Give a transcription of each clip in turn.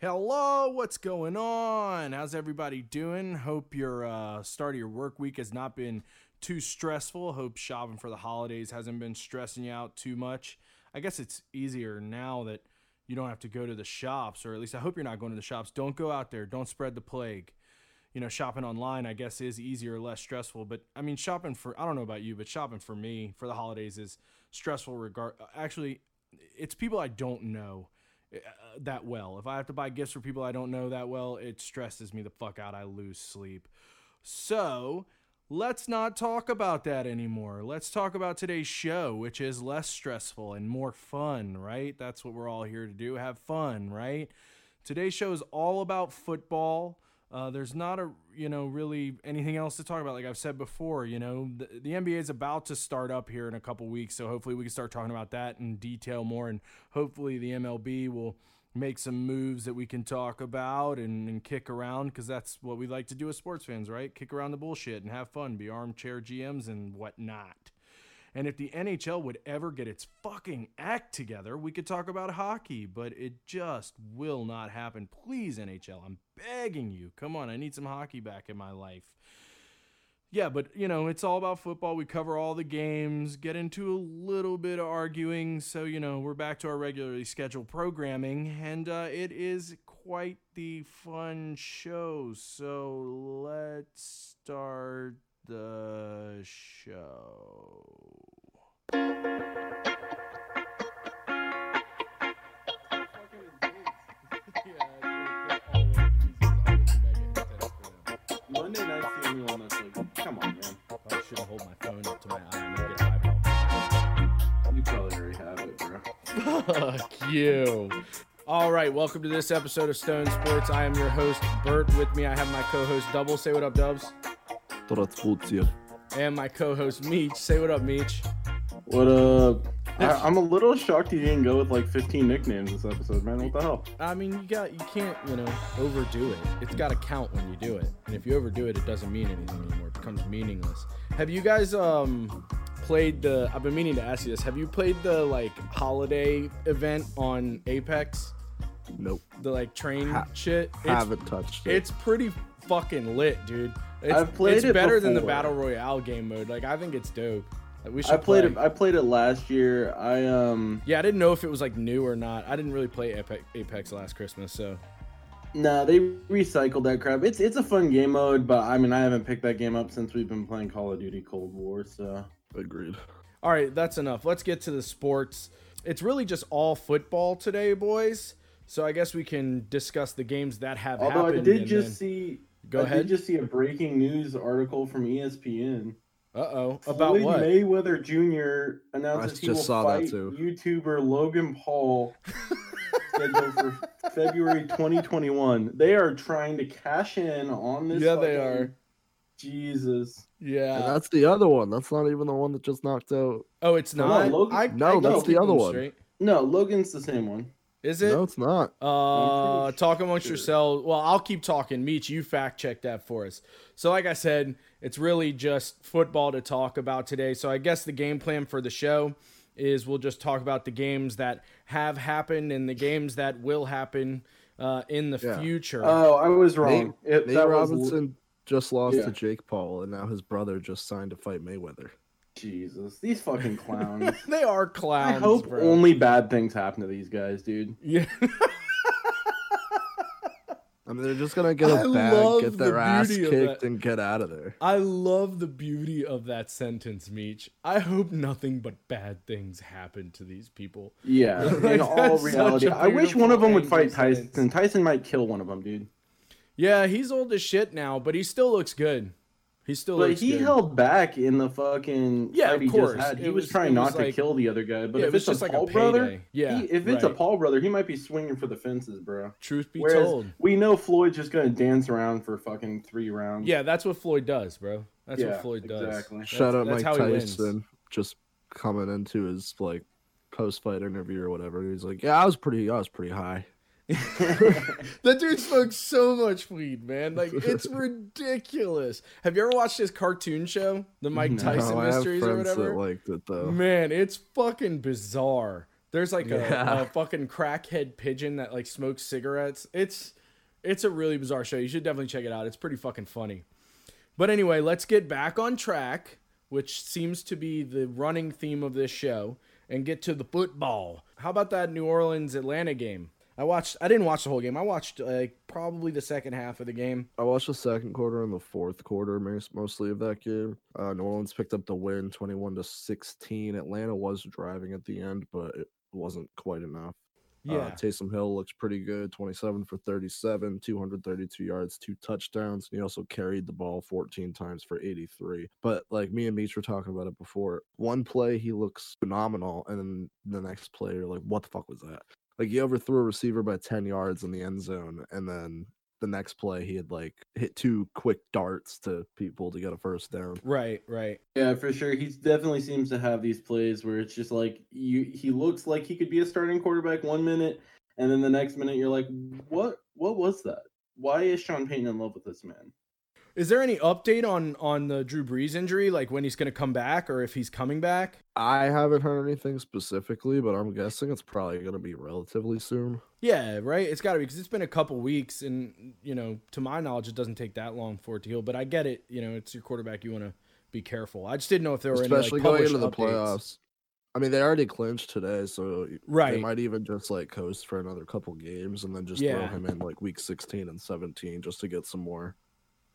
Hello, what's going on? How's everybody doing? Hope your uh, start of your work week has not been too stressful. Hope shopping for the holidays hasn't been stressing you out too much. I guess it's easier now that you don't have to go to the shops, or at least I hope you're not going to the shops. Don't go out there. Don't spread the plague. You know, shopping online, I guess, is easier, less stressful. But I mean, shopping for, I don't know about you, but shopping for me for the holidays is stressful. Regard, actually, it's people I don't know Uh, that well. If I have to buy gifts for people I don't know that well, it stresses me the fuck out. I lose sleep. So, let's not talk about that anymore. Let's talk about today's show, which is less stressful and more fun, right? That's what we're all here to do have fun, right? Today's show is all about football. Uh, there's not a you know really anything else to talk about. Like I've said before, you know the, the NBA is about to start up here in a couple weeks, so hopefully we can start talking about that in detail more, and hopefully the MLB will make some moves that we can talk about and, and kick around because that's what we like to do as sports fans, right? Kick around the bullshit and have fun, be armchair GMs and whatnot. And if the NHL would ever get its fucking act together, we could talk about hockey, but it just will not happen. Please, NHL, I'm begging you. Come on, I need some hockey back in my life. Yeah, but you know, it's all about football. We cover all the games, get into a little bit of arguing. So, you know, we're back to our regularly scheduled programming, and uh, it is quite the fun show. So, let's start the show. Monday night's the only one that's like, come on, man. I should hold my phone up to my eye and make it eyeball. You probably already have it, bro. Fuck you. All right, welcome to this episode of Stone Sports. I am your host, Bert. With me, I have my co-host Double. Say what up, Dubs. And my co-host Meech. Say what up, Meech. What up? I, am a little shocked you didn't go with like 15 nicknames this episode, man. What the hell? I mean, you got you can't you know overdo it. It's got to count when you do it, and if you overdo it, it doesn't mean anything anymore. It becomes meaningless. Have you guys um played the? I've been meaning to ask you this. Have you played the like holiday event on Apex? Nope. The like train Ha- shit. It's, Haven't touched it. it's pretty fucking lit, dude. It's, I've played it's it better than the battle royale game mode. Like I think it's dope. Like, we should I played play. it. I played it last year. I um. Yeah, I didn't know if it was like new or not. I didn't really play Apex, Apex last Christmas, so Nah, they recycled that crap. It's it's a fun game mode, but I mean, I haven't picked that game up since we've been playing Call of Duty Cold War. So Agreed. All right, that's enough. Let's get to the sports. It's really just all football today, boys. So I guess we can discuss the games that have happened. although I did and just then- see. Go ahead. I ahead. did just see a breaking news article from ESPN. Uh-oh. About Floyd what? Mayweather Jr. announces I he just will saw that fight too. YouTuber Logan Paul scheduled for February 2021. They are trying to cash in on this. Yeah, they are. Jesus. Yeah. and that's the other one. That's not even the one that just knocked out. oh, it's No, not. Logan- I, No, I that's the other one. straight. No, Logan's the same one. Is it? No, it's not. Uh, talk amongst sure. yourselves. Well, I'll keep talking. Meech, you fact check that for us. So, like I said, it's really just football to talk about today. So, I guess the game plan for the show is we'll just talk about the games that have happened and the games that will happen uh, in the Yeah. future. Oh, I was wrong. Nate, It- Nate that was- Robinson just lost Yeah. to Jake Paul, and now his brother just signed to fight Mayweather. Jesus, these fucking clowns. they are clowns. I clowns. hope bro. only bad things happen to these guys, dude. Yeah. I mean, they're just gonna get I a love bag, get the their ass kicked, and get out of there. I love the beauty of that sentence, Meech. I hope nothing but bad things happen to these people. Yeah, Like, in all reality, a I wish one of them would fight angry Tyson. sentence. Tyson might kill one of them, dude. Yeah, he's old as shit now, but he still looks good. He still But he good. held back in the fucking Yeah, fight of he course. just had. He was, was- trying not was to like- kill the other guy. But Yeah, if was it's a just like a Paul brother. Yeah, he- if it's a. Paul brother, he might be swinging for the fences, bro. Truth be Whereas told. we know Floyd's just gonna dance around for fucking three rounds. Yeah, that's what Floyd does, bro. That's Yeah, what Floyd does. exactly. Shout out Mike how. Tyson, just coming into his like post fight interview or whatever. He's like, "Yeah, I was pretty, I was pretty high." That dude smokes so much weed, man. Like it's ridiculous. Have you ever watched his cartoon show, the Mike Tyson No, I have Mysteries or whatever? that liked it though. Man, it's fucking bizarre. There's like Yeah. a, a fucking crackhead pigeon that like smokes cigarettes. It's it's a really bizarre show. You should definitely check it out. It's pretty fucking funny. But anyway, let's get back on track, which seems to be the running theme of this show, and get to the football. How about that New Orleans Atlanta game? I watched. I didn't watch the whole game. I watched like probably the second half of the game. I watched the second quarter and the fourth quarter, mostly of that game. Uh, New Orleans picked up the win, twenty-one to sixteen. Atlanta was driving at the end, but it wasn't quite enough. Yeah. Uh, Taysom Hill looks pretty good 27 for 37, 232 yards, two touchdowns. He also carried the ball 14 times for 83. But like me and Meech were talking about it before, one play he looks phenomenal, and then the next play you're like, what the fuck was that? Like he overthrew a receiver by 10 yards in the end zone, and then the next play he had like hit two quick darts to people to get a first down. right. Right. Yeah, for sure. He definitely seems to have these plays where it's just like you. He looks like he could be a starting quarterback one minute, and then the next minute you're like, what? What was that? Why is Sean Payton in love with this man? Is there any update on on the Drew Brees injury, like when he's going to come back or if he's coming back? I haven't heard anything specifically, but I'm guessing it's probably going to be relatively soon. Yeah, right. It's got to be because it's been a couple weeks, and you know, to my knowledge, it doesn't take that long for it to heal. But I get it. You know, it's your quarterback. You want to be careful. I just didn't know if there were especially any like, going into the updates. playoffs. I mean, they already clinched today, so Right. they might even just like coast for another couple games and then just Yeah. throw him in like week 16 and 17 just to get some more.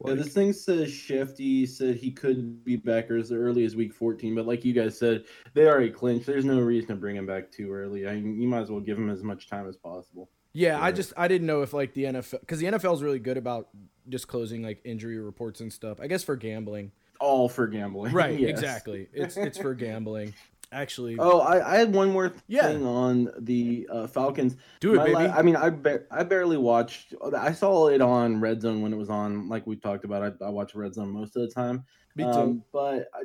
Yeah, this thing says Shefty said he could be back as early as week 14, but like you guys said, they already clinched. There's no reason to bring him back too early. I mean, you might as well give him as much time as possible. Yeah, I just I didn't know if like the NFL because the NFL is really good about disclosing like injury reports and stuff. I guess for gambling. All for gambling. Right. Yes. Exactly. It's it's for gambling. Actually, Oh, I, I had one more Yeah. thing on the uh, Falcons. do it, My baby. la- I mean, I ba- I barely watched. I saw it on Red Zone when it was on. Like we talked about, I, I watch Red Zone most of the time. Me too. Um, but I-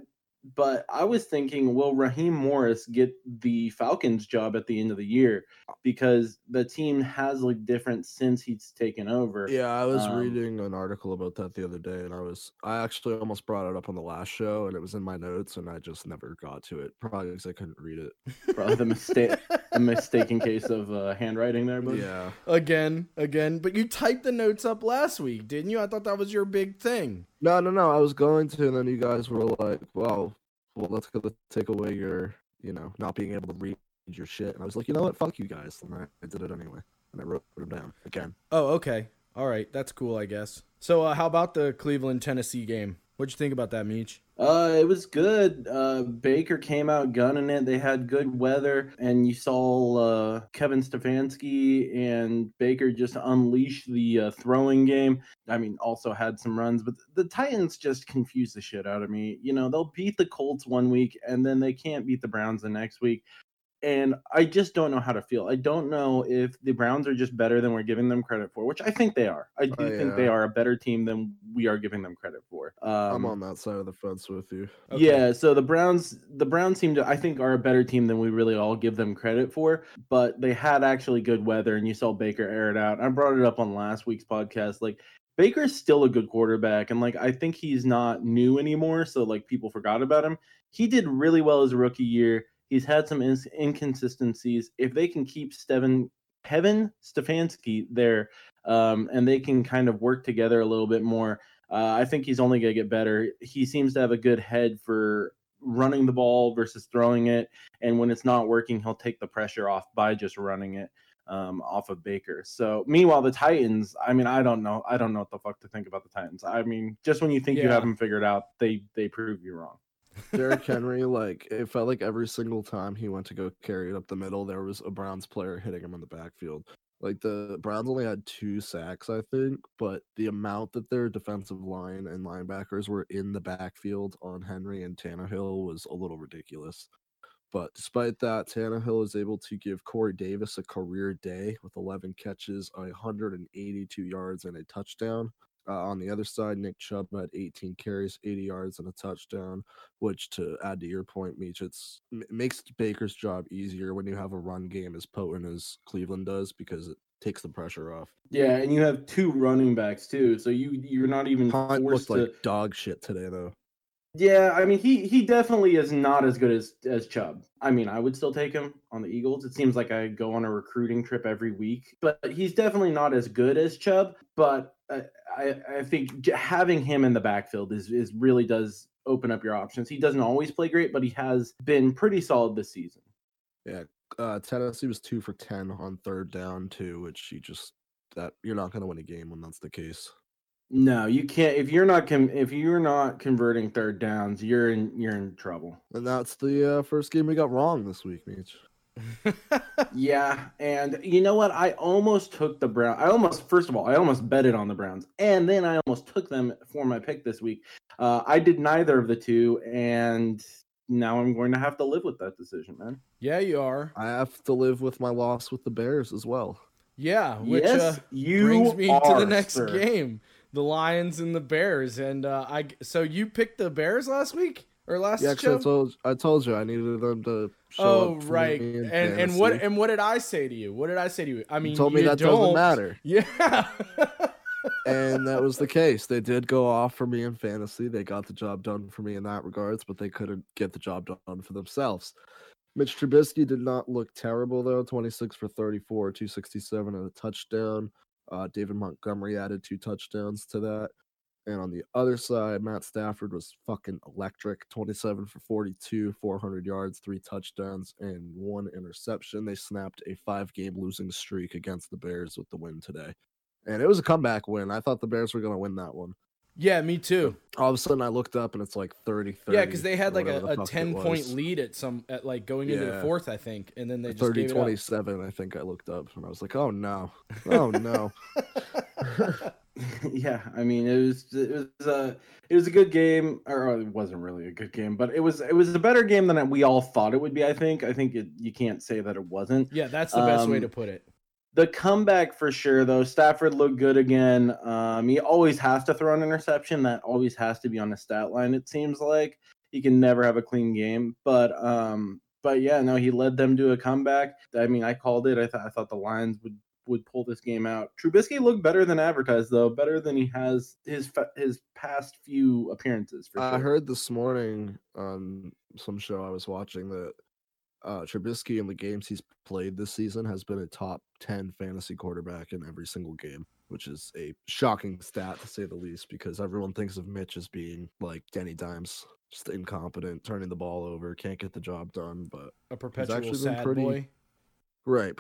but I was thinking, will Raheem Morris get the Falcons job at the end of the year? Because the team has like different since he's taken over. yeah, I was um, reading an article about that the other day, and I was I actually almost brought it up on the last show, and it was in my notes, and I just never got to it, probably because I couldn't read it. Probably the mistake, a mistaken case of uh, handwriting there. But Yeah, again, again. But you typed the notes up last week, didn't you? I thought that was your big thing. no, no, no, I was going to, and then you guys were like, "Well, well, that's gonna take away your, you know, not being able to read your shit," and I was like, "You know what? Fuck you guys," and I, I did it anyway, and I wrote them down again. Oh, okay. All right, that's cool, I guess. So, uh, how about the Cleveland Tennessee game? What'd you think about that, Meech? Uh, it was good. Uh, Baker came out gunning it. They had good weather, and you saw uh, Kevin Stefanski and Baker just unleash the uh, throwing game. I mean, also had some runs, but the Titans just confused the shit out of me. You know, they'll beat the Colts one week, and then they can't beat the Browns the next week. And I just don't know how to feel. I don't know if the Browns are just better than we're giving them credit for, which I think they are. I do Oh, think they are a better team than we are giving them credit for. Um, I'm on that side of the fence with you. Okay. yeah, so the Browns the Browns seem to I think are a better team than we really all give them credit for, but they had actually good weather and you saw Baker air it out. I brought it up on last week's podcast like Baker's still a good quarterback and like I think he's not new anymore, so like people forgot about him. He did really well as a rookie year. He's had some ins- inconsistencies. If they can keep Steven Kevin Stefanski there um, and they can kind of work together a little bit more, uh, I think he's only going to get better. He seems to have a good head for running the ball versus throwing it. And when it's not working, he'll take the pressure off by just running it um, off of Baker. So meanwhile, the Titans, I mean, I don't know. I don't know what the fuck to think about the Titans. I mean, just when you think you have them figured out, they they prove you wrong. Derrick Henry, like it felt like every single time he went to go carry it up the middle, there was a Browns player hitting him in the backfield. Like the Browns only had two sacks, I think, but the amount that their defensive line and linebackers were in the backfield on Henry and Tannehill was a little ridiculous. But despite that, Tannehill is able to give Corey Davis a career day with 11 catches, 182 yards, and a touchdown. Uh, on the other side, Nick Chubb had 18 carries, 80 yards, and a touchdown. Which, to add to your point, Meech, it's m- makes Baker's job easier when you have a run game as potent as Cleveland does because it takes the pressure off. Yeah, and you have two running backs too, so you you're not even Hunt forced looked to. like dog shit today, though. Yeah, I mean he he definitely is not as good as as Chubb. I mean, I would still take him on the Eagles. It seems like I go on a recruiting trip every week, but he's definitely not as good as Chubb. But I I, I think having him in the backfield is is really does open up your options. He doesn't always play great, but he has been pretty solid this season. Yeah, uh, Tennessee was two for ten on third down too, which you just that you're not going to win a game when that's the case. No, you can't. If you're not com- if you're not converting third downs, you're in you're in trouble. And that's the uh, first game we got wrong this week, Mitch. yeah, and you know what? I almost took the Brown. I almost, first of all, I almost betted on the Browns, and then I almost took them for my pick this week. Uh, I did neither of the two, and now I'm going to have to live with that decision, man. Yeah, you are. I have to live with my loss with the Bears as well. Yeah, which yes, uh, you brings me are, to the next sir. game, the Lions and the Bears. And uh, I so you picked the Bears last week or last Yeah, show? I told I told you I needed them to show oh up for right, me in and and what and what did I say to you? What did I say to you? I mean, you told me you that don't. doesn't matter. Yeah. and that was the case. They did go off for me in fantasy. They got the job done for me in that regards, but they couldn't get the job done for themselves. Mitch Trubisky did not look terrible though. 26 for 34, 267 and a touchdown. Uh, David Montgomery added two touchdowns to that. And on the other side, Matt Stafford was fucking electric. 27 for 42, 400 yards, three touchdowns, and one interception. They snapped a five game losing streak against the Bears with the win today. And it was a comeback win. I thought the Bears were going to win that one. yeah, me too. All of a sudden, I looked up and it's like 30 30. Yeah, because they had like a, a ten point lead at some at like going into the fourth, I think, and then they just 30 gave it up. 27, I think I looked up and I was like, oh no. Oh no. yeah, I mean it was it was a it was a good game, or uh, it wasn't really a good game, but it was it was a better game than we all thought it would be. I think I think it, you can't say that it wasn't. Yeah, that's the best way Um, to put it. The comeback for sure, though. Stafford looked good again. Um, he always has to throw an interception. That always has to be on the stat line. It seems like he can never have a clean game. But um, but yeah, no, he led them to a comeback. I mean, I called it. I thought I thought the Lions would would pull this game out. Trubisky looked better than advertised, though. Better than he has his his past few appearances. For sure. I heard this morning on some show I was watching that uh, Trubisky in the games he's played this season has been a top 10 fantasy quarterback in every single game, which is a shocking stat to say the least because everyone thinks of Mitch as being like Danny Dimes, just incompetent, turning the ball over, can't get the job done. But A perpetual actually been sad pretty- boy. right,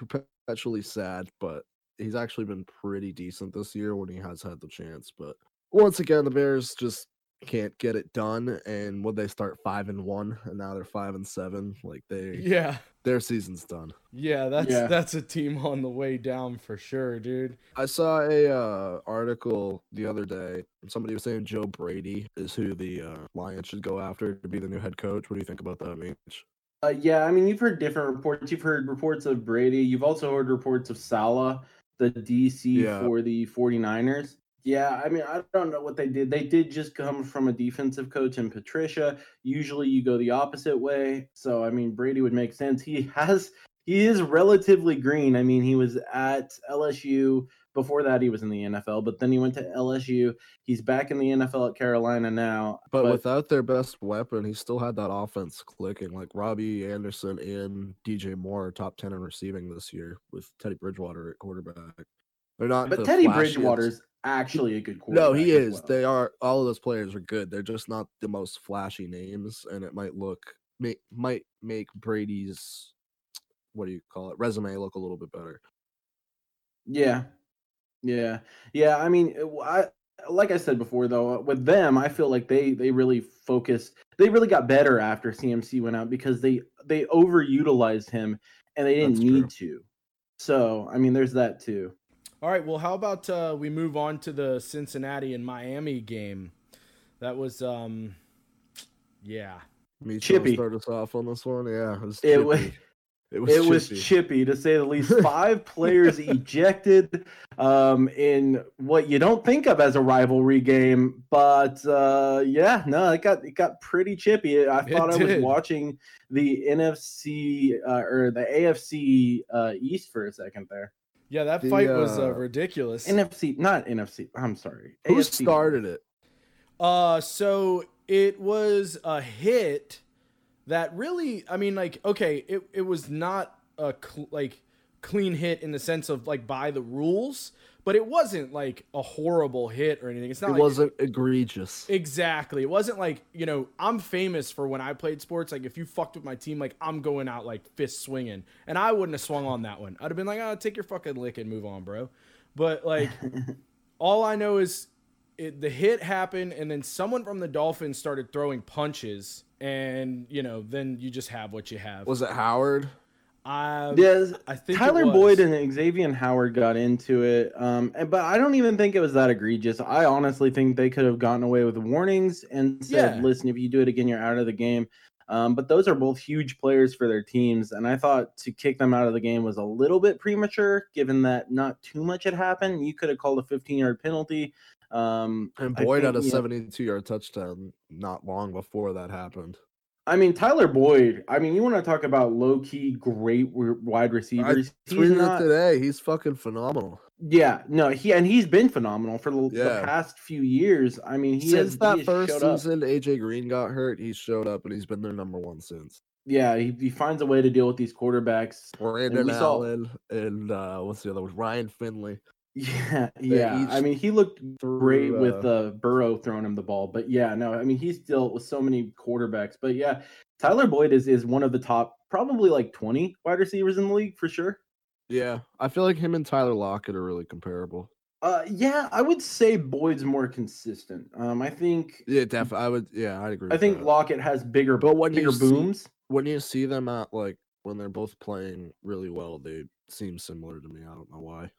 perpetually sad, but he's actually been pretty decent this year when he has had the chance. But once again, the Bears just can't get it done. And when they start five and one, and now they're five and seven, like they Yeah. their season's done. Yeah, that's Yeah. that's a team on the way down for sure, dude. I saw a uh, article the other day. Somebody was saying Joe Brady is who the uh, Lions should go after to be the new head coach. What do you think about that, Mitch? Uh, yeah, I mean, you've heard different reports. You've heard reports of Brady. You've also heard reports of Salah, the DC Yeah. for the 49ers. Yeah, I mean, I don't know what they did. They did just come from a defensive coach in Patricia. Usually you go the opposite way. So, I mean, Brady would make sense. He has, he is relatively green. I mean, he was at LSU. Before that, he was in the NFL, but then he went to LSU. He's back in the NFL at Carolina now. But, without their best weapon, he still had that offense clicking. Like Robbie Anderson and DJ Moore are top ten in receiving this year with Teddy Bridgewater at quarterback. They're not. but the Teddy Bridgewater's actually a good quarterback. No, he is. well. They are. All of those players are good. They're just not the most flashy names, and it might look may, might make Brady's what do you call it resume look a little bit better. Yeah, yeah, yeah. I mean, I like I said before, though, with them, I feel like they they really focused. They really got better after CMC went out because they they overutilized him and they didn't That's need to. So, I mean, there's that too. All right, well, how about uh, we move on to the Cincinnati and Miami game? That was, um, yeah, Me Chippy. start us off on this one. Yeah, it was. It was- chippy. It was. it was chippy. chippy to say the least. Five players ejected um, in what you don't think of as a rivalry game, but uh, yeah, no, it got it got pretty chippy. I It thought I was watching the NFC uh, or the AFC uh, East for a second there. yeah. That The, fight was uh, uh, ridiculous. NFC, not NFC. I'm sorry. Who AFC. started it? Uh, so it was a hit that really, I mean, like, okay, it, it was not a cl- like clean hit in the sense of like by the rules, but it wasn't like a horrible hit or anything. It's not. It like, wasn't egregious. Exactly. It wasn't like, you know, I'm famous for when I played sports. Like, if you fucked with my team, like, I'm going out, like, fist swinging. And I wouldn't have swung on that one. I'd have been like, oh, take your fucking lick and move on, bro. But, like, all I know is it, the hit happened, and then someone from the Dolphins started throwing punches. And, you know, then you just have what you have. Was it Howard? I, Yes, I think Tyler. Boyd and Xavien Howard got into it, um, but I don't even think it was that egregious. I honestly think they could have gotten away with warnings and said, Yeah. "Listen, if you do it again, you're out of the game." Um, but those are both huge players for their teams, and I thought to kick them out of the game was a little bit premature, given that not too much had happened. You could have called a 15 yard penalty. Um, And I Boyd had a think, you know, 72 yard touchdown not long before that happened. I mean, Tyler Boyd. I mean, you want to talk about low key great wide receivers? He's Tweeted not- today. He's fucking phenomenal. Yeah, no, he and he's been phenomenal for the, the past few years. I mean, he since has, that first up. season, AJ Green got hurt. he showed up and he's been their number one since. Yeah, he, he finds a way to deal with these quarterbacks. Brandon saw- Allen and uh, what's the other one? Ryan Finley. Yeah, yeah. I mean, he looked great threw, with uh, uh, Burrow throwing him the ball, but yeah, no, I mean, he's dealt with so many quarterbacks. But yeah, Tyler Boyd is is one of the top, probably like twenty wide receivers in the league for sure. Yeah, I feel like him and Tyler Lockett are really comparable. Uh, yeah, I would say Boyd's more consistent. Um, I think Yeah, definitely. I would. Yeah, I'd agree. I think that. Lockett has bigger, But when you bigger see- booms. when you see them at like when they're both playing really well, they seem similar to me. I don't know why.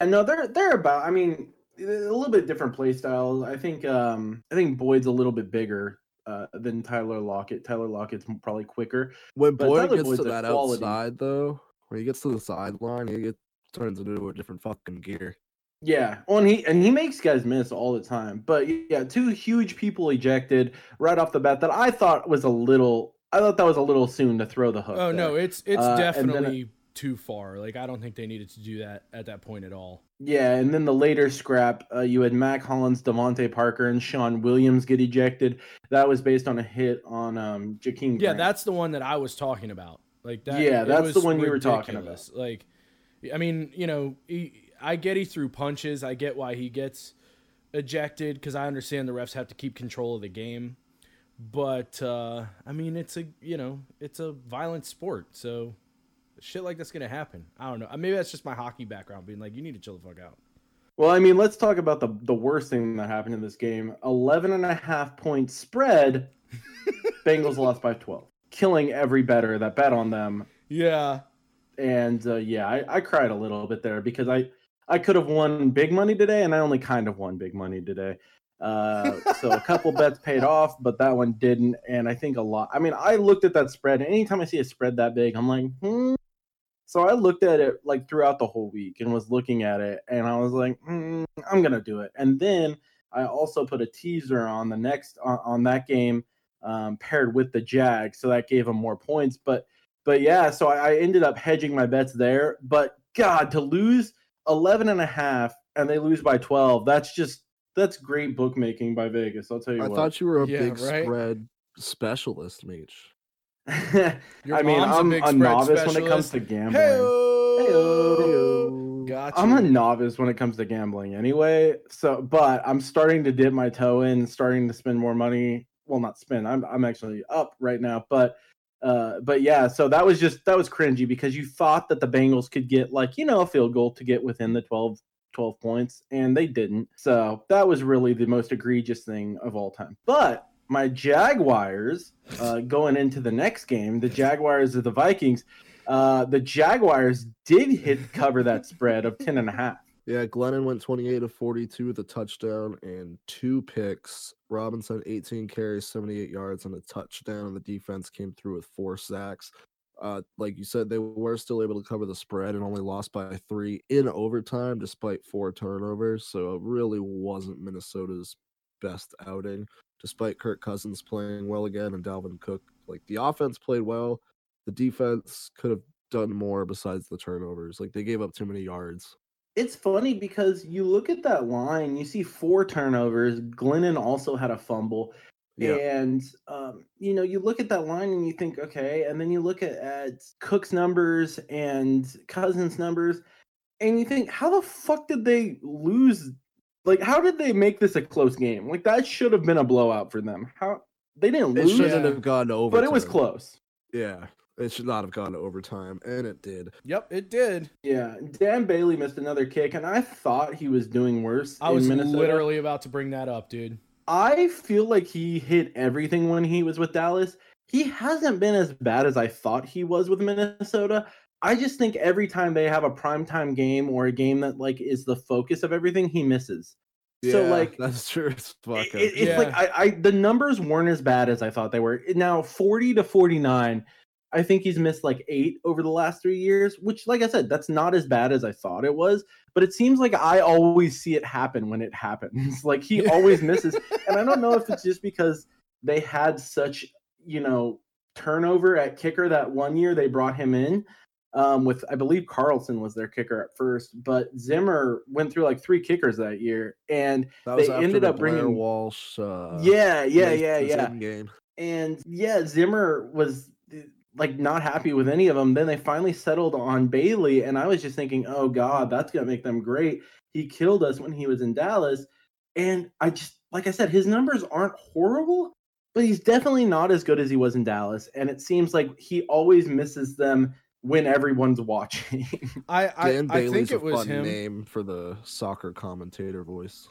And no, they're they're about. I mean, a little bit different play styles. I think um I think Boyd's a little bit bigger uh than Tyler Lockett. Tyler Lockett's probably quicker. When But Boyd Tyler gets Boyd's to that quality. outside though, when he gets to the sideline, he gets turns into a different fucking gear. Yeah, well, and he and he makes guys miss all the time. But yeah, two huge people ejected right off the bat that I thought was a little. I thought that was a little soon to throw the hook. Oh, no, it's it's Uh, definitely too far. Like, I don't think they needed to do that at that point at all. Yeah, and then the later scrap, uh, you had Mack Hollins, DeVante Parker, and Shawn Williams get ejected. That was based on a hit on um Jakeem. Yeah, Grant. that's the one that I was talking about. Like that. Yeah, that's the one you were talking about. Like, I mean, you know, he, I get he threw punches. I get why he gets ejected because I understand the refs have to keep control of the game. But uh, I mean, it's a you know, it's a violent sport, so shit like that's gonna happen. I don't know. Maybe that's just my hockey background, being like, you need to chill the fuck out. Well, I mean, let's talk about the the worst thing that happened in this game. 11 and a half point spread. Bengals lost by 12, killing every better that bet on them. Yeah. And uh, yeah, I, I cried a little bit there because I I could have won big money today, and I only kind of won big money today. Uh, so a couple bets paid off, but that one didn't. And I think a lot. I mean, I looked at that spread, and anytime I see a spread that big, I'm like, hmm. So I looked at it like throughout the whole week and was looking at it, and I was like, hmm, I'm gonna do it. And then I also put a teaser on the next on, on that game um, paired with the Jag, so that gave them more points. But but yeah, so I, I ended up hedging my bets there. But God, to lose 11 and a half and they lose by 12, that's just that's great bookmaking by Vegas. I'll tell you what. I what. thought you were a Yeah, big right? spread specialist, Meech. I mean, a I'm a, spread novice when it comes to gambling. Hey, got you. I'm a novice when it comes to gambling anyway. So, but I'm starting to dip my toe in, starting to spend more money. Well, not spend. I'm I'm actually up right now, but uh, but yeah. So that was just that was cringy because you thought that the Bengals could get like you know a field goal to get within the 12 12 points, and they didn't. So that was really the most egregious thing of all time. But my Jaguars uh, going into the next game, the Jaguars of the Vikings. Uh, the Jaguars did hit cover that spread of 10 and a half. Yeah, Glennon went 28 of 42 with a touchdown and two picks. Robinson 18 carries, 78 yards and a touchdown. And the defense came through with four sacks. Uh, like you said, they were still able to cover the spread and only lost by three in overtime despite four turnovers. So it really wasn't Minnesota's best outing, despite Kirk Cousins playing well again and Dalvin Cook. Like the offense played well. The defense could have done more besides the turnovers. Like they gave up too many yards. It's funny because you look at that line, you see four turnovers. Glennon also had a fumble. Yeah. And um, you know, you look at that line and you think, okay, and then you look at, at Cook's numbers and Cousins' numbers, and you think, how the fuck did they lose? Like, how did they make this a close game? Like that should have been a blowout for them. How they didn't lose. It shouldn't Yeah. have gone to overtime. but it was close. Yeah, it should not have gone to overtime, and it did. Yep, it did. Yeah, Dan Bailey missed another kick, and I thought he was doing worse. I was Minnesota. literally about to bring that up, dude. I feel like he hit everything when he was with Dallas. He hasn't been as bad as I thought he was with Minnesota. I just think every time they have a primetime game or a game that like is the focus of everything, he misses. Yeah, so like that's true as fuck. it- it- it's like I, I the numbers weren't as bad as I thought they were. Now 40 to 49, I think he's missed like eight over the last three years, which like I said, that's not as bad as I thought it was. But it seems like I always see it happen when it happens. like he always misses. And I don't know if it's just because they had such, you know, turnover at kicker that one year they brought him in. Um, with I believe Carlson was their kicker at first, but Zimmer went through like three kickers that year, and that they ended the up Blair bringing- Walsh. Uh, yeah, yeah, yeah, yeah. Game. And yeah, Zimmer was eh, like not happy with any of them. Then they finally settled on Bailey, and I was just thinking, oh god, that's gonna make them great. He killed us when he was in Dallas, and I just like I said, his numbers aren't horrible, but he's definitely not as good as he was in Dallas. And it seems like he always misses them when everyone's watching. I I, Dan I Bailey's think a it was fun him. name for the soccer commentator voice.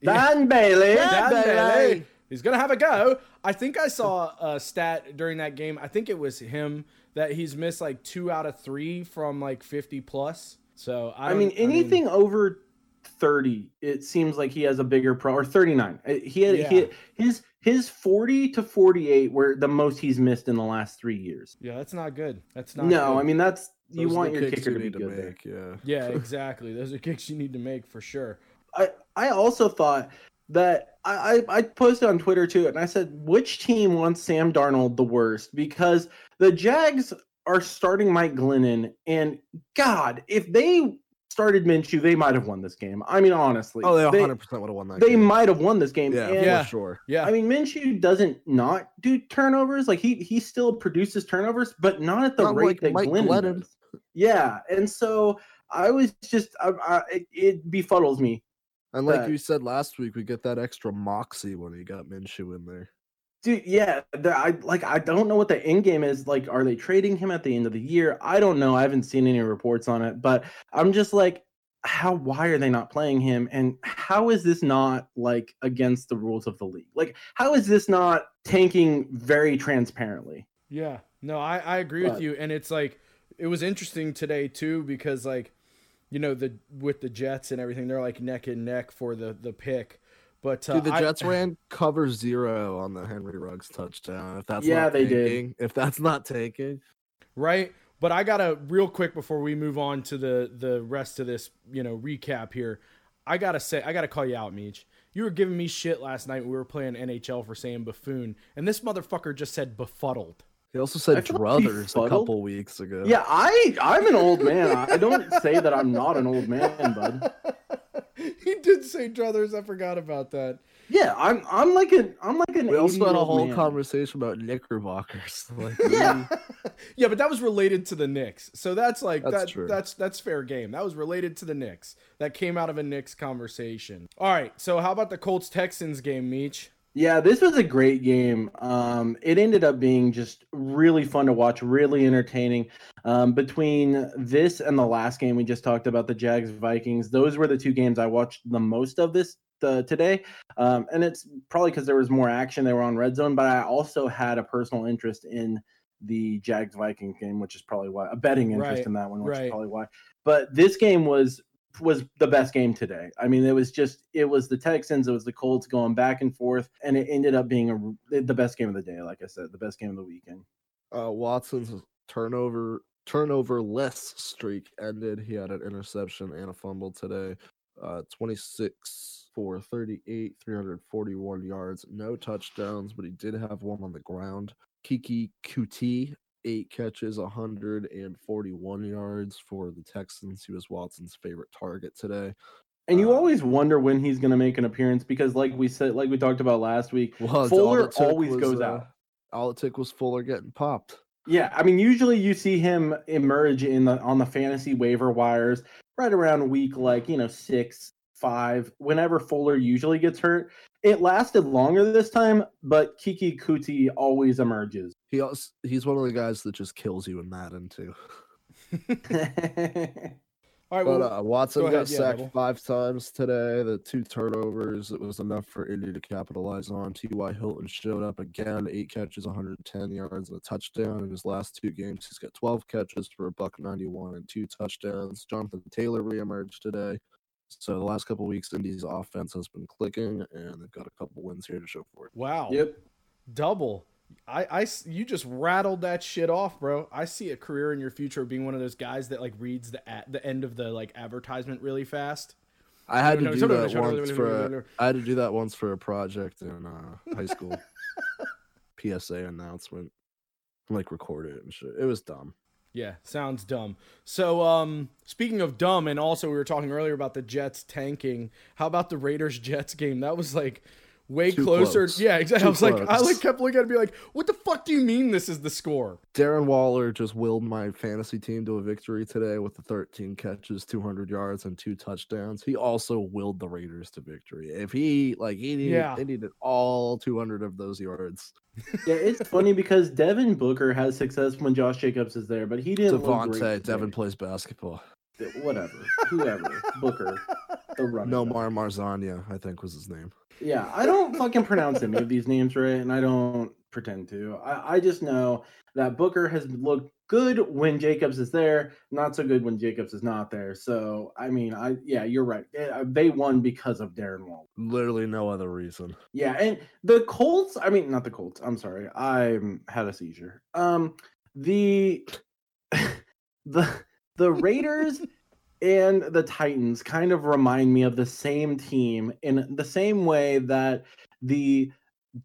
Yeah. Dan Bailey, Dan Bailey. He's gonna have a go. I think I saw a stat during that game. I think it was him that he's missed like two out of three from like fifty plus. So I, I don't- mean, anything over 30, it seems like he has a bigger pro or 39. Uh, He had, he Yeah. had his his 40 to 48 were the most he's missed in the last three years. yeah, that's not good. That's not. No, good. I mean that's you Those are want your kicks kicker you to be need good make, Yeah. Yeah, exactly. Those are kicks you need to make for sure. I I also thought that I, I I posted on Twitter too, and I said which team wants Sam Darnold the worst because the Jags are starting Mike Glennon, and God, if they started Minshew, they might have won this game. I mean, honestly, Oh, they they, 100 percent would have won that. they game. might have won this game. Yeah, and, Yeah. for sure. Yeah, I mean, Minshew doesn't not do turnovers. Like he he still produces turnovers, but not at the Not rate like that Mike Glennon, Glennon. does. Yeah, and so I was just I, I, it, it befuddles me And like But- you said last week, we get that extra moxie when he got Minshew in there. Dude, yeah, I like. I don't know what the end game is. Like, are they trading him at the end of the year? I don't know. I haven't seen any reports on it, but I'm just like, how? Why are they not playing him? And how is this not like against the rules of the league? Like, how is this not tanking very transparently? Yeah, no, I, I agree with you, and it's like it was interesting today too because like you know the with the Jets and everything, they're like neck and neck for the the pick. But uh, Dude, the I- Jets ran cover zero on the Henry Ruggs touchdown. If that's Yeah, not they did. if that's not taking, right. But I gotta real quick before we move on to the the rest of this you know recap here. I gotta say I gotta call you out, Meech. You were giving me shit last night when we were playing NHL for saying buffoon, and this motherfucker just said befuddled. he also said I feel like druthers a couple weeks ago. Yeah, I I'm an old man. I don't say that I'm not an old man, bud. he did say druthers. I forgot about that. Yeah, I'm I'm like an I'm like an. we also had a whole man. conversation about knickerbockers. Like, Yeah. yeah, but that was related to the Knicks. So that's like That's that, true. that's that's fair game. That was related to the Knicks. That came out of a Knicks conversation. All right. So how about the Colts Texans game, Meech? Yeah, this was a great game. Um, it ended up being just really fun to watch, really entertaining. Um, between this and the last game we just talked about, the Jags Vikings, those were the two games I watched the most of this uh, today. Um, and it's probably because there was more action. They were on red zone, but I also had a personal interest in the Jags Vikings game, which is probably why a betting interest Right, in that one, which right. is probably why. But this game was was the best game today. I mean, it was just it was the Texans, it was the Colts going back and forth, and it ended up being a the best game of the day. Like I said, the best game of the weekend. uh, Watson's turnover turnover less streak ended. He had an interception and a fumble today. Uh, 26 for 38, 341 yards, no touchdowns, but he did have one on the ground. Keke Coutee, eight catches, 141 yards for the Texans. He was Watson's favorite target today. And you Uh, always wonder when he's going to make an appearance because, like we said, like we talked about last week, Well, Fuller always was, goes uh, out. All it took was Fuller getting popped. Yeah, I mean, usually you see him emerge in the on the fantasy waiver wires right around week like you know six, five. Whenever Fuller usually gets hurt, it lasted longer this time, but Keke Coutee always emerges. He also, he's one of the guys that just kills you in Madden too. All right, But well, uh, Watson go got ahead, sacked Neville. five times today. The two turnovers, it was enough for Indy to capitalize on. T.Y. Hilton showed up again, eight catches, 110 yards, and a touchdown. In his last two games, he's got 12 catches for a buck 91 and two touchdowns. Jonathan Taylor reemerged today. So the last couple weeks, Indy's offense has been clicking, and they've got a couple wins here to show for it. wow. yep. double. I, I you just rattled that shit off, bro. I see a career in your future of being one of those guys that like reads the at the end of the like advertisement really fast. I had to do that once for a. I had to do that once for a project in uh, high school. PSA announcement, like record it and shit. It was dumb. Yeah, sounds dumb. So, um, speaking of dumb, and also we were talking earlier about the Jets tanking. How about the Raiders Jets game? That was like way Too closer. close. Yeah, exactly. I Too was like, I like kept looking at it and be like, what the fuck do you mean this is the score? Darren Waller just willed my fantasy team to a victory today with the 13 catches, 200 yards, and two touchdowns. He also willed the Raiders to victory. If he like he needed, Yeah. they needed all 200 of those yards. Yeah, it's funny because Devin Booker has success when Josh Jacobs is there, but he didn't. look great Devontae, Devin plays basketball. Whatever, whoever, Booker, the runner. No Mar Marzania, I think was his name. Yeah, I don't fucking pronounce any of these names right, and I don't pretend to. I, I just know that Booker has looked good when Jacobs is there, not so good when Jacobs is not there. So, I mean, I yeah, you're right. They won because of Darren Waller. Literally no other reason. Yeah, and the Colts, I mean, not the Colts. I'm sorry, I had a seizure. Um, the the the Raiders and the Titans kind of remind me of the same team in the same way that the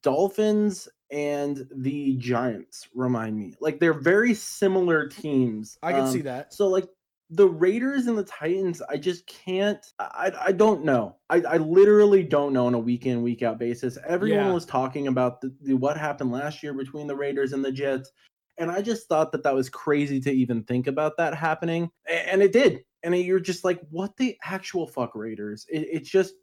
Dolphins and the Giants remind me. Like they're very similar teams. I can Um, see that. So like the Raiders and the Titans, I just can't. I I don't know. I, I literally don't know on a week in week out basis. Everyone Yeah. was talking about the, the what happened last year between the Raiders and the Jets, and I just thought that that was crazy to even think about that happening, and it did. And you're just like, what the actual fuck, Raiders? It, it's just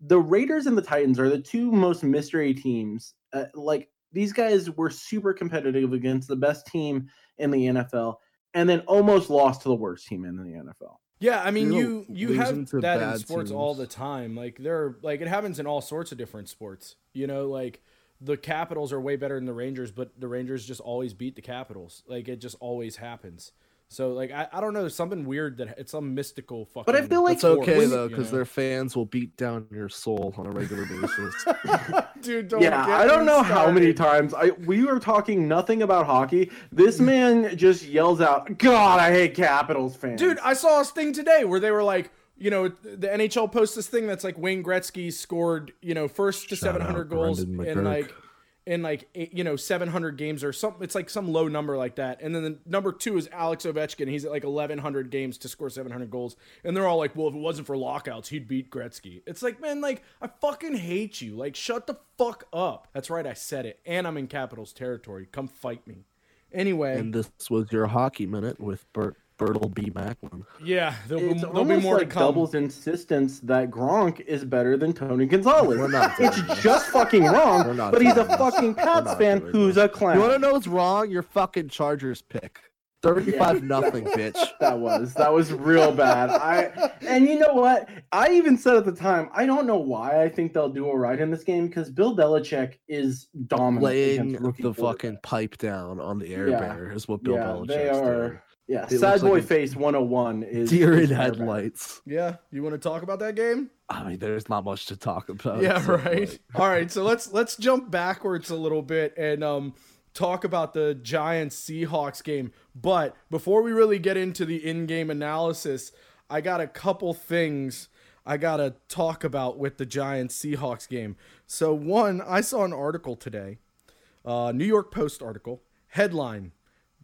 the Raiders and the Titans are the two most mystery teams. Uh, like these guys were super competitive against the best team in the NFL and then almost lost to the worst team in the NFL. Yeah, I mean, You you you have that in bad sports all the time. Like there, like it happens in all sorts of different sports. You know, like the Capitals are way better than the Rangers, but the Rangers just always beat the Capitals. Like it just always happens. So like I, I don't know, there's something weird that it's some mystical fucking. But I feel like It's okay force, though, you because know? their fans will beat down your soul on a regular basis. dude. Don't yeah, get I don't me know how many times I we were talking nothing about hockey. This mm. man just yells out, "God, I hate Capitals fans." Dude, I saw a thing today where they were like, you know, the NHL posts this thing that's like Wayne Gretzky scored, you know, first to 700 goals in like in like eight, you know 700 games or something. It's like some low number like that. And then the number two is Alex Ovechkin. He's at like 1100 games to score 700 goals. And they're all like, well, if it wasn't for lockouts, he'd beat Gretzky. It's like, man, like I fucking hate you. Like, shut the fuck up. That's right, I said it. And I'm in Capitals territory. Come fight me. Anyway, and this was your hockey minute with Bert Bertle B. Macklin. yeah, there'll, be- it's there'll be almost more like to come. Double's insistence that Gronk is better than Tony Gonzalez. We're not it's this. just fucking We're wrong. not But he's a this. fucking Pats fan who's this. a clown. You want to know what's wrong? Your fucking Chargers pick. 35 nothing, bitch. That was that was real bad. I and you know what? I even said at the time, I don't know why I think they'll do all right in this game because Bill Belichick is dominant. Laying the fucking pipe down on the air Yeah. bear is what Bill yeah, Belichick's they doing. Are. Yeah, It sad boy like a face 101 is Deer in headlights. Yeah, you want to talk about that game? I mean, there's not much to talk about. yeah, except, right. like, All right, so let's let's jump backwards a little bit and um talk about the Giants Seahawks game. But before we really get into the in-game analysis, I got a couple things I got to talk about with the Giants Seahawks game. So one, I saw an article today. Uh, New York Post article. Headline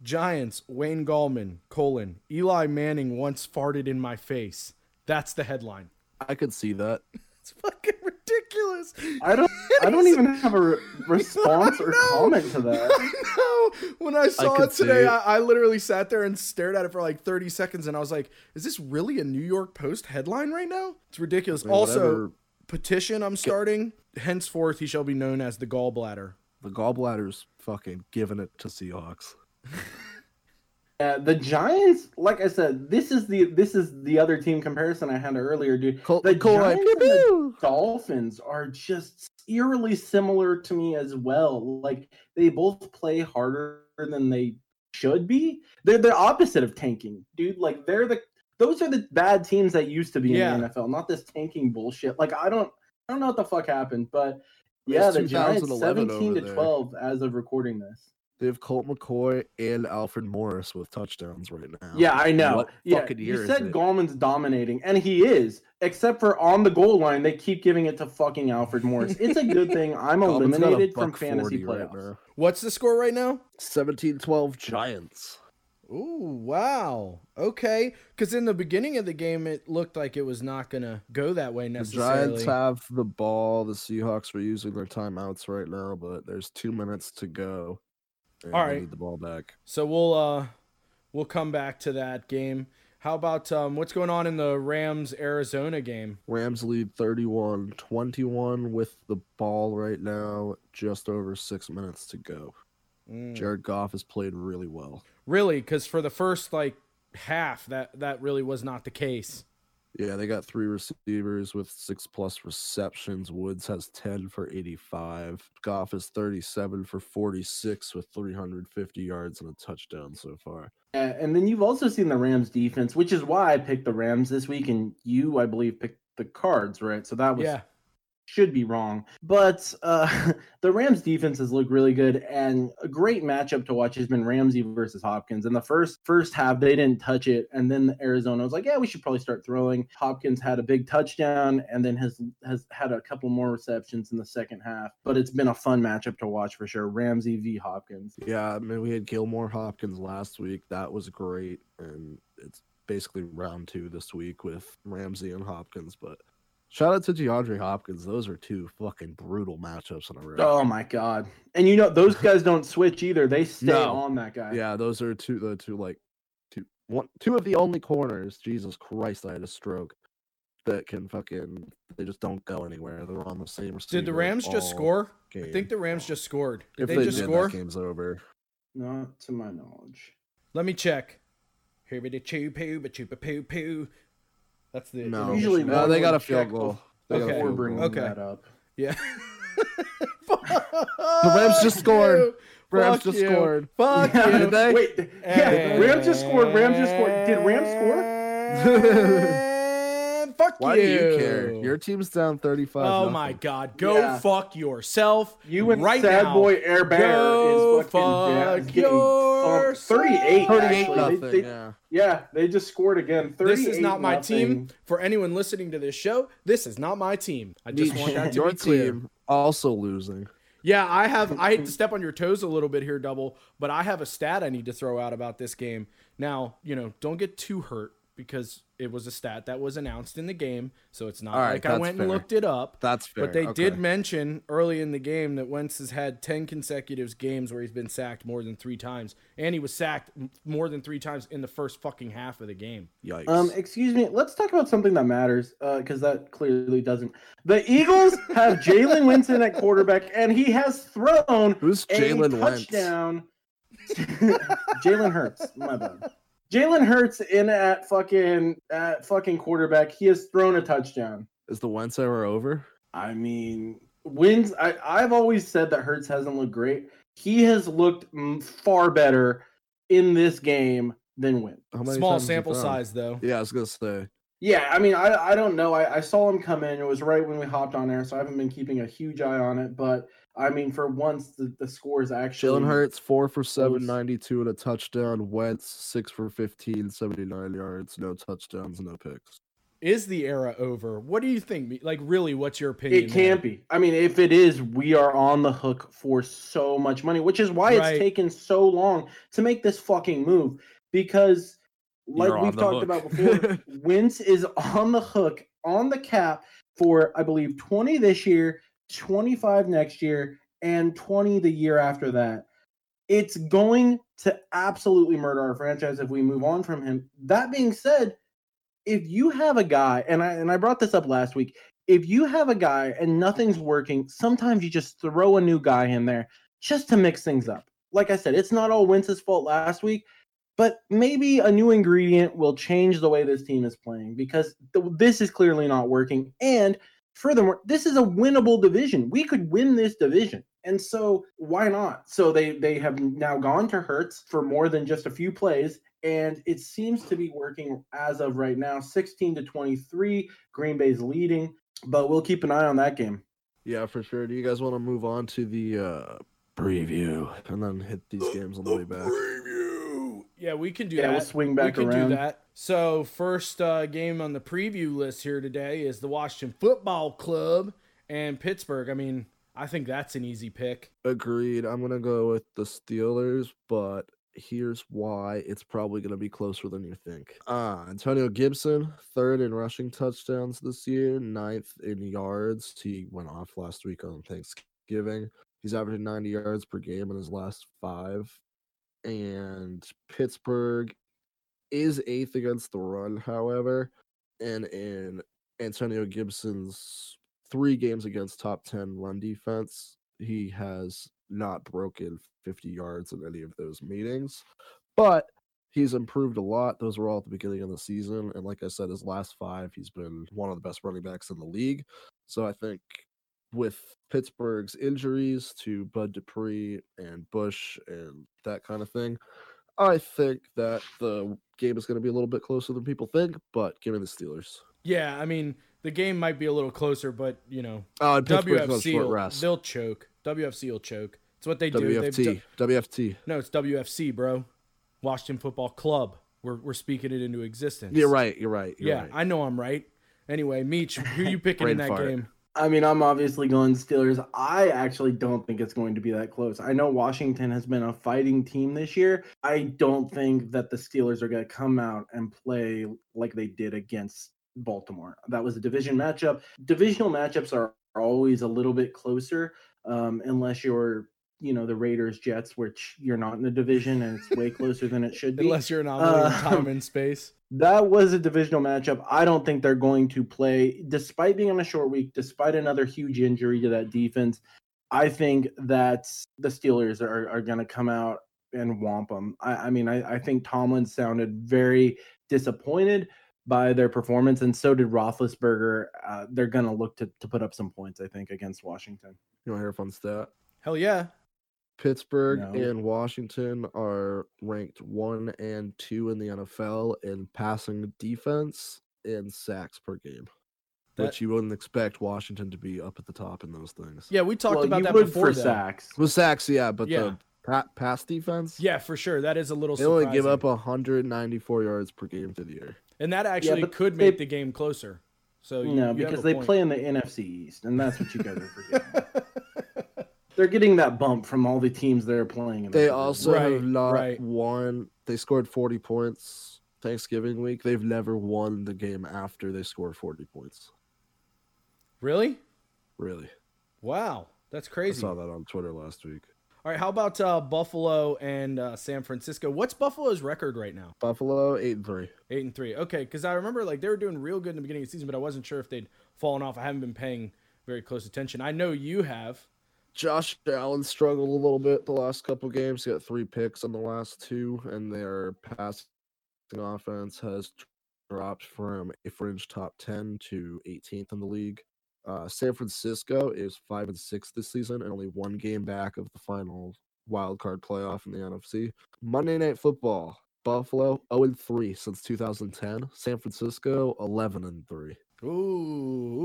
Giants, Wayne Gallman, colon, Eli Manning once farted in my face. That's the headline. I could see that. It's fucking ridiculous. I don't. I don't even have a re- response or comment to that. I know. When I saw could it today, it. I, I literally sat there and stared at it for like 30 seconds, and I was like, "Is this really a New York Post headline right now?" It's ridiculous. I mean, also, whatever- petition I'm starting. Henceforth, he shall be known as the gallbladder. the gallbladder's fucking giving it to Seahawks. Uh, the Giants, like I said, this is the this is the other team comparison I had earlier, dude. Col- The like, Giants and the. Dolphins are just eerily similar to me as well. Like they both play harder than they should be. They're the opposite of tanking, dude. Like they're the those are the bad teams that used to be Yeah. in the NFL, not this tanking bullshit. Like I don't I don't know what the fuck happened, but yeah, the Giants 17 to. 12 as of recording this. They have Colt McCoy and Alfred Morris with touchdowns right now. Yeah, I know. What yeah, fucking year you is said it? Gallman's dominating, and he is. Except for on the goal line, they keep giving it to fucking Alfred Morris. It's a good thing I'm Gallman's got a eliminated from fantasy 40 playoffs. now. What's the score right now? 17-12 Giants. Ooh, wow. Okay. Because in the beginning of the game, it looked like it was not going to go that way The necessarily. Giants have the ball. The Seahawks are using their timeouts right now, but there's two minutes to go. All right. need the ball back. so we'll uh we'll come back to that game. How about um what's going on in the Rams Arizona game? Rams lead 31-21 with the ball right now. Just over six minutes to go. Mm. Jared Goff has played really well. Really? Because for the first like half, that that really was not the case. Yeah, they got three receivers with six plus receptions. Woods has 10 for 85. Goff is 37 for 46 with 350 yards and a touchdown so far. And then you've also seen the Rams defense, which is why I picked the Rams this week, and you, I believe, picked the Cards, right? So that was Yeah. Should be wrong. But uh, the Rams defenses look really good, and a great matchup to watch has been Ramsey versus Hopkins. In the first first half, they didn't touch it, and then Arizona was like, "Yeah, we should probably start throwing." Hopkins had a big touchdown, and then has has had a couple more receptions in the second half. But it's been a fun matchup to watch for sure. Ramsey v Hopkins. Yeah, I mean, we had Gilmore Hopkins last week. That was great. And it's basically round two this week with Ramsey and Hopkins. But shout out to DeAndre Hopkins. Those are two fucking brutal matchups in a row. Oh my god! And you know those guys don't switch either; they stay No. on that guy. Yeah, those are two the two like two one two of the only corners. Jesus Christ, I had a stroke. That can fucking they just don't go anywhere. They're on the same. Did the Rams just all score? I think the Rams just scored. Did if they, they, just did, score? that game's over. Not to my knowledge. Let me check. Here we choo poo, but choo poo poo. That's the No, Usually no, they got a field goal. They got a Okay. Before field bringing. Okay. that up. Yeah. The Rams just scored. Rams Fuck just you. scored. Fuck Yeah, you. Wait, yeah, Rams just scored. Rams just scored. Did Rams score? And fuck Why you. do you care? Your team's down 35. Oh nothing. my god. Go Yeah. fuck yourself. You and right Sad now. Boy Air Bear Go is fucking yeah, is fuck getting thumped. 38. 38 actually. nothing. They- they- yeah. yeah, they just scored again. 38 This is not my team. For anyone listening to this show, this is not my team. I just want that to Your be clear. team also losing. Yeah, I have. I hate to step on your toes a little bit here, double, but I have a stat I need to throw out about this game. Now, you know, don't get too hurt because it was a stat that was announced in the game, so it's not All right, like I went fair. and looked it up. That's fair. But they okay. did mention early in the game that Wentz has had 10 consecutive games where he's been sacked more than three times. And he was sacked more than three times in the first fucking half of the game. Yikes. Um, excuse me. Let's talk about something that matters, because that clearly doesn't. The Eagles have Jalen Winston at quarterback, and he has thrown Who's a Jalen Wentz? touchdown. Jalen Hurts, my bad. Jalen Hurts in at fucking at fucking quarterback. He has thrown a touchdown. Is the Wentz era over? I mean, wins. I I've always said that Hurts hasn't looked great. He has looked far better in this game than Wentz. How many Small times has he sample size, though. Yeah, I was gonna say. Yeah, I mean, I I don't know. I, I saw him come in. It was right when we hopped on air, so I haven't been keeping a huge eye on it. But I mean, for once, the, the score is actually. Jalen Hurts four for seven, 92 and a touchdown. Wentz six for 15, 79 yards, no touchdowns, no picks. Is the era over? What do you think? Like, really, what's your opinion? It can't be. I mean, if it is, we are on the hook for so much money, which is why Right. it's taken so long to make this fucking move. Because, like You're we've talked hook. about before, Wentz is on the hook on the cap for, I believe, 20 this year, 25 next year, and 20 the year after that. It's going to absolutely murder our franchise if we move on from him. That being said, if you have a guy, and I and I brought this up last week, if you have a guy and nothing's working, sometimes you just throw a new guy in there just to mix things up. Like I said, it's not all Wentz's fault last week, but maybe a new ingredient will change the way this team is playing because th- this is clearly not working. And furthermore, this is a winnable division. We could win this division. And so why not? So they they have now gone to Hurts for more than just a few plays and it seems to be working as of right now 16 to 23 green bay's leading but we'll keep an eye on that game Yeah, for sure. Do you guys want to move on to the uh, preview and then hit these games on the way back? Preview. Yeah, we can do Yeah, that. we'll swing back we can around. do that. So first uh, game on the preview list here today is the Washington Football Club and Pittsburgh. I mean, I think that's an easy pick. Agreed. I'm gonna go with the Steelers, but here's why it's probably gonna be closer than you think. Uh Antonio Gibson, third in rushing touchdowns this year, ninth in yards. He went off last week on Thanksgiving. He's averaging 90 yards per game in his last five. And Pittsburgh is eighth against the run, however. And in Antonio Gibson's three games against top 10 run defense, he has not broken 50 yards in any of those meetings. But he's improved a lot. Those were all at the beginning of the season. And like I said, his last five, he's been one of the best running backs in the league. So I think with Pittsburgh's injuries to Bud Dupree and Bush and that kind of thing, I think that the game is going to be a little bit closer than people think, but give me the Steelers. Yeah, I mean the game might be a little closer, but you know uh, on WFC will, they'll choke. WFC will choke. It's what they do. WFT. do- WFT. no, it's WFC, bro. Washington Football Club. We're we're speaking it into existence. You're right. You're right. You're yeah, right. I know I'm right. Anyway, Meech, who you picking in that fart. game? I mean, I'm obviously going Steelers. I actually don't think it's going to be that close. I know Washington has been a fighting team this year. I don't think that the Steelers are going to come out and play like they did against Baltimore. That was a division matchup. Divisional matchups are, always a little bit closer, um, unless you're, you know, the Raiders Jets, which you're not in the division and it's way closer than it should be. Unless you're anomaly in Uh, time and space. That was a divisional matchup. I don't think they're going to play, despite being on a short week, despite another huge injury to that defense. I think that the Steelers are, are going to come out and womp them. I, I mean, I, I think Tomlin sounded very disappointed by their performance, and so did Roethlisberger. Uh, they're going to look to to put up some points, I think, against Washington. You want to hear a fun stat? Hell yeah. Pittsburgh No. and Washington are ranked one and two in the NFL in passing defense and sacks per game. That- which you wouldn't expect Washington to be up at the top in those things. Yeah, we talked well, about you that would before. for sacks. With sacks, yeah, but Yeah. the pa- pass defense, Yeah, for sure. That is a little they only give up 194 yards per game through the year. and that actually but could they- make the game closer. So you, No, you have because a they point. play in the NFC East, and that's what you guys are forgetting. They're getting that bump from all the teams they're playing. In They that also Right, have not right. won. They scored 40 points Thanksgiving week. They've never won the game after they scored 40 points. really? Really, Wow, that's crazy. I saw that on Twitter last week. All right, how about uh, Buffalo and uh, San Francisco? What's Buffalo's record right now? Buffalo eight and three. Eight and three. Okay, because I remember like they were doing real good in the beginning of the season, but I wasn't sure if they'd fallen off. I haven't been paying very close attention. I know you have. Josh Allen struggled a little bit the last couple games. He got three picks on the last two, and their passing offense has dropped from a fringe top 10 to 18th in the league. Uh, San Francisco is five and six this season, and only one game back of the final wild card playoff in the NFC. Monday Night Football: Buffalo 0 and three since 2010. San Francisco 11 and three. Ooh,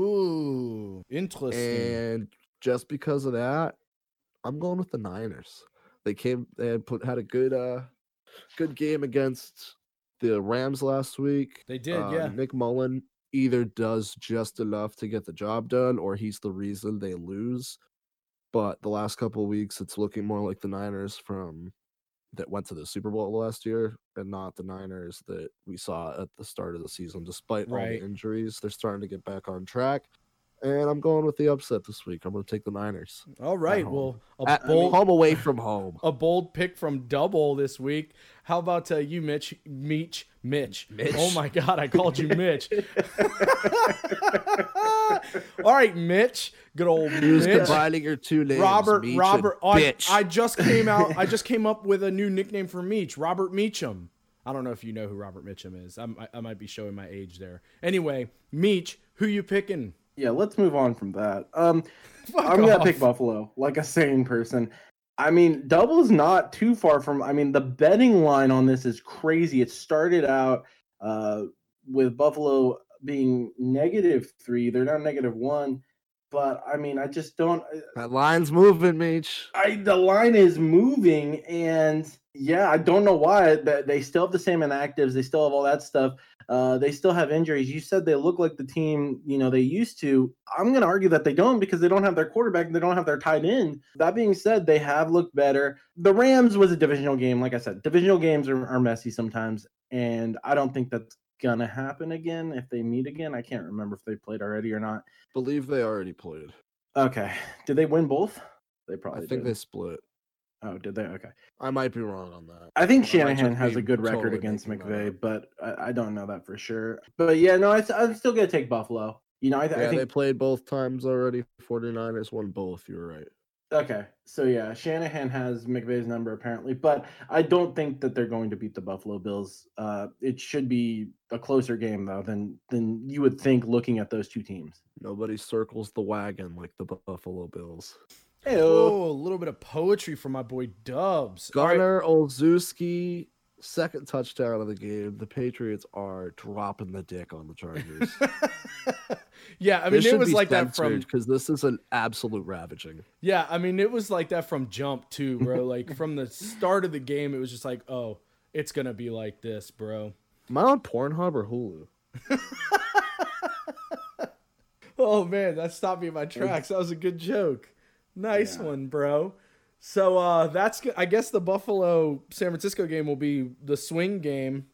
ooh, interesting. And just because of that, I'm going with the Niners. They came they had put had a good uh good game against the Rams last week. They did, Uh, yeah. Nick Mullen either does just enough to get the job done or he's the reason they lose. But the last couple of weeks it's looking more like the Niners from that went to the Super Bowl last year and not the Niners that we saw at the start of the season. Despite all Right. the injuries, they're starting to get back on track. And I'm going with the upset this week. I'm going to take the Niners. All right. home. Well, a At bold, home away from home. a bold pick from Double this week. How about uh, you, Mitch? Meech, Mitch. Mitch. Oh my God, I called you Mitch. All right, Mitch. Good old Who's Mitch. combining your two names? Robert. Meech and Robert. oh, I, bitch. I just came out. I just came up with a new nickname for Meech. Robert Meacham. I don't know if you know who Robert Meacham is. I'm, I, I might be showing my age there. Anyway, Meech, who you picking? Yeah, let's move on from that. Um, Fuck I'm gonna off. pick Buffalo, like a sane person. I mean, double's not too far from. I mean, the betting line on this is crazy. It started out uh, with Buffalo being negative three. They're now negative one. But I mean, I just don't. that line's moving, Meech. I the line is moving, and yeah, I don't know why. They still have the same inactives. They still have all that stuff. Uh, they still have injuries. You said they look like the team you know they used to. I'm going to argue that they don't because they don't have their quarterback. and They don't have their tight end. That being said, they have looked better. The Rams was a divisional game. Like I said, divisional games are, are messy sometimes, and I don't think that's gonna happen again if they meet again. I can't remember if they played already or not. Believe they already played. Okay, did they win both? They probably. I think did. they split. Oh, did they? Okay. I might be wrong on that. I think Shanahan just has a good record totally against McVay, but I, I don't know that for sure. But yeah, no, I, I'm still gonna take Buffalo. You know, I, th- Yeah, I they think played both times already. 49ers won both. You were right. okay. So yeah, Shanahan has McVay's number apparently, but I don't think that they're going to beat the Buffalo Bills. Uh, it should be a closer game though than than you would think looking at those two teams. Nobody circles the wagon like the Buffalo Bills. Oh, a little bit of poetry from my boy Dubs. All right. Olszewski, second touchdown of the game. The Patriots are dropping the dick on the Chargers. yeah, I mean it was like that from because this is an absolute ravaging. Yeah, I mean, it was like that from jump too, bro. like from the start of the game, it was just like, oh, it's gonna be like this, bro. Am I on Pornhub or Hulu? Oh man, that stopped me in my tracks. That was a good joke. Nice Yeah. one, bro. So uh that's. I guess the Buffalo San Francisco game will be the swing game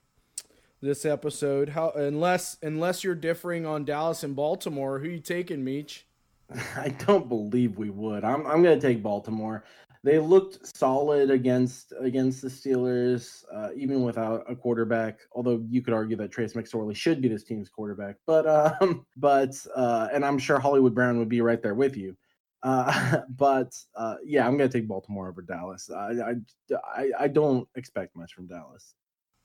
this episode. How unless unless you're differing on Dallas and Baltimore, who you taking, Meech? I don't believe we would. I'm I'm gonna take Baltimore. They looked solid against against the Steelers, uh, even without a quarterback. Although you could argue that Trace McSorley should be this team's quarterback, but um, but uh, and I'm sure Hollywood Brown would be right there with you. Uh, but uh, yeah, I'm gonna take Baltimore over Dallas. I, I I I don't expect much from Dallas.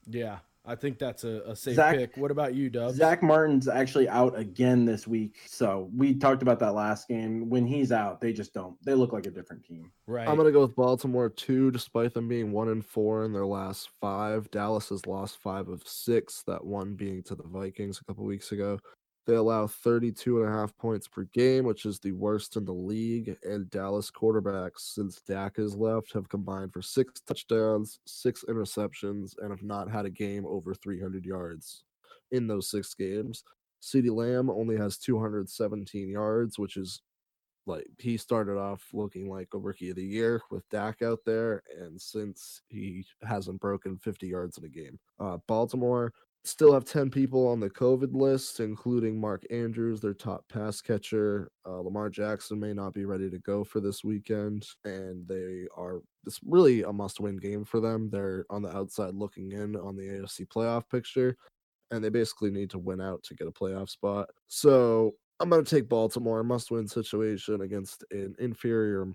Yeah, I think that's a, a safe Zach- pick. What about you, Dubs? Zach Martin's actually out again this week, so we talked about that last game. When he's out, they just don't. They look like a different team. right. I'm gonna go with Baltimore too, despite them being one and four in their last five. Dallas has lost five of six, that one being to the Vikings a couple weeks ago. They allow 32 and a half points per game, which is the worst in the league. And Dallas quarterbacks, since Dak has left, have combined for six touchdowns, six interceptions, and have not had a game over 300 yards in those six games. CeeDee Lamb only has 217 yards, which is like he started off looking like a rookie of the year with Dak out there, and since he hasn't broken 50 yards in a game, uh, Baltimore still have 10 people on the COVID list, including Mark Andrews, their top pass catcher. Uh, Lamar Jackson may not be ready to go for this weekend, and they are. It's really a must-win game for them. They're on the outside looking in on the AFC playoff picture and they basically need to win out to get a playoff spot. So I'm going to take Baltimore, must win situation against an inferior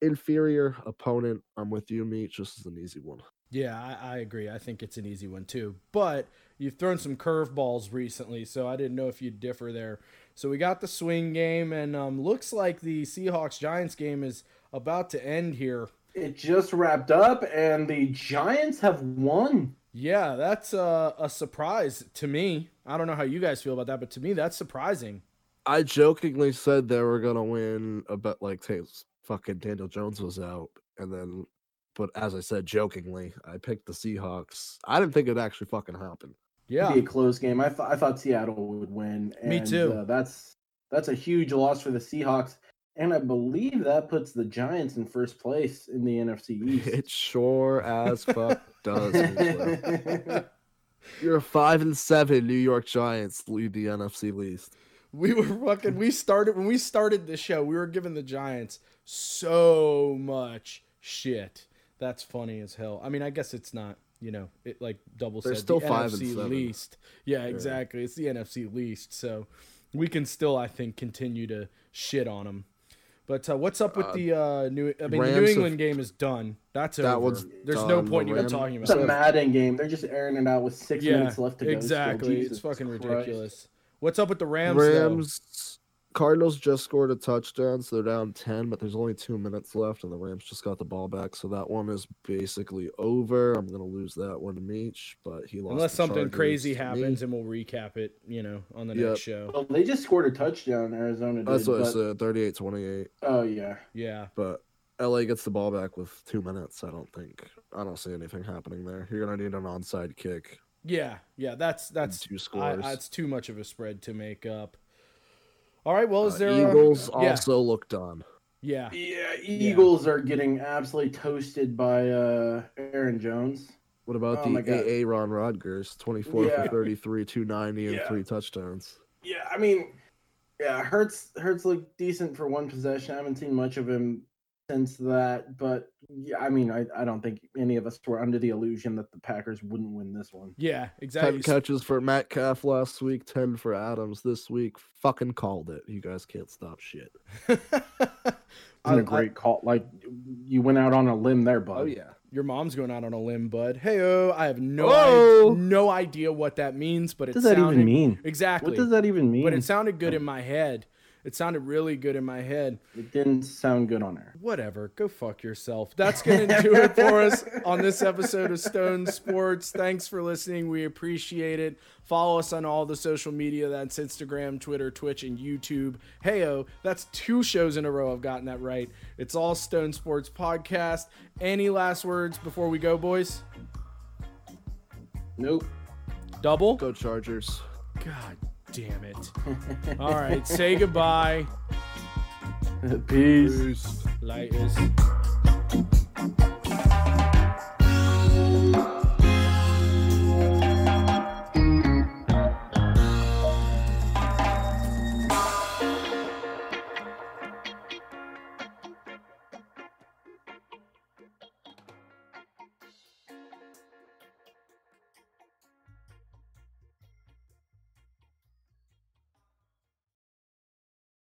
inferior opponent. I'm with you, Meech. This is an easy one. Yeah, I, I agree. I think it's an easy one too. But you've thrown some curveballs recently, so I didn't know if you'd differ there. So we got the swing game, and um, looks like the Seahawks Giants game is about to end here. It just wrapped up, and the Giants have won. Yeah, that's a, a surprise to me. I don't know how you guys feel about that, but to me, that's surprising. I jokingly said they were going to win a bet like hey, fucking Daniel Jones was out. And then, but as I said jokingly, I picked the Seahawks. I didn't think it'd actually fucking happen. Yeah, Be a close game. I, th- I thought Seattle would win. Me too. Uh, that's that's a huge loss for the Seahawks. And I believe that puts the Giants in first place in the NFC East. It sure as fuck does. You're a five and seven. New York Giants lead the NFC East. We were fucking. We started when we started the show. We were giving the Giants so much shit. That's funny as hell. I mean, I guess it's not. You know, it like double They're said still the five and seven. least. Yeah, exactly. It's the NFC least. So we can still, I think, continue to shit on them. But uh, what's up with Uh, the uh, New? I mean, the Rams New have- England game is done. That's That over. one's There's no point The in even Ram- talking It's a about. Madden game. They're just airing it out with six Yeah, minutes left to go. exactly. It's fucking Christ. ridiculous. What's up with the Rams? though? Rams, Cardinals just scored a touchdown, so they're down ten, but there's only two minutes left, and the Rams just got the ball back, so that one is basically over. I'm gonna lose that one to Meech, but he lost. Unless to something Chargers crazy to me. happens, and we'll recap it. You know, on the Yep. next show. Well, they just scored a touchdown. Arizona did. That's what I said, 38-28. Oh yeah. Yeah. But LA gets the ball back with two minutes. I don't think I don't see anything happening there. You're gonna need an onside kick. Yeah, yeah, that's that's two I, scores. I- it's too much of a spread to make up. All right, well, is Uh, there uh, Eagles yeah, also look done. yeah, Yeah, Eagles are getting absolutely toasted by uh, Aaron Jones. What about Oh the God. AA Ron Rodgers? 24 Yeah. for 33, 290, and three touchdowns. Yeah, I mean, yeah, Hurts Hurts looked decent for one possession. I haven't seen much of him since that, but yeah, I mean, I, I don't think any of us were under the illusion that the Packers wouldn't win this one. yeah, exactly. 10 exactly. catches for Matt Metcalf last week, 10 for Adams this week. Fucking called it. You guys can't stop shit. It's a great call. Like you went out on a limb there, bud. Oh, yeah. Your mom's going out on a limb, bud. Hey, oh, I have no Oh. I- no idea what that means, but it What does that even mean? exactly. What does that even mean? But it sounded good in my head. It sounded really good in my head. It didn't sound good on air. Whatever. Go fuck yourself. That's going to do it for us on this episode of Stone Sports. Thanks for listening. We appreciate it. Follow us on all the social media. That's Instagram, Twitter, Twitch, and YouTube. Heyo, that's two shows in a row I've gotten that right. It's all Stone Sports Podcast. Any last words before we go, boys? Nope. Double? Go Chargers. God damn it. All right. Say goodbye. Peace. Peace.